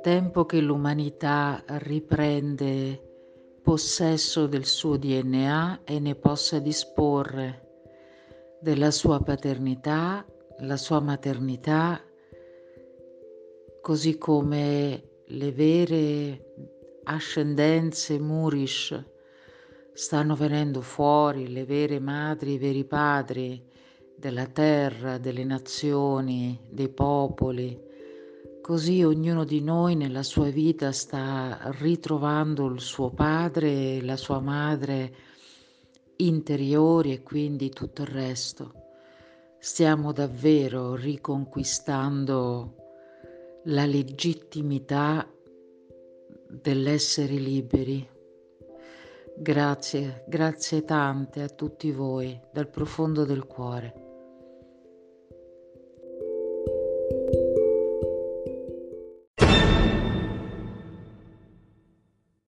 tempo che l'umanità riprende possesso del suo DNA e ne possa disporre della sua paternità, la sua maternità, così come le vere ascendenze Murish stanno venendo fuori, le vere madri, i veri padri della terra, delle nazioni, dei popoli. Così ognuno di noi nella sua vita sta ritrovando il suo padre e la sua madre interiori e quindi tutto il resto. Stiamo davvero riconquistando la legittimità dell'essere liberi. Grazie, grazie tante a tutti voi dal profondo del cuore.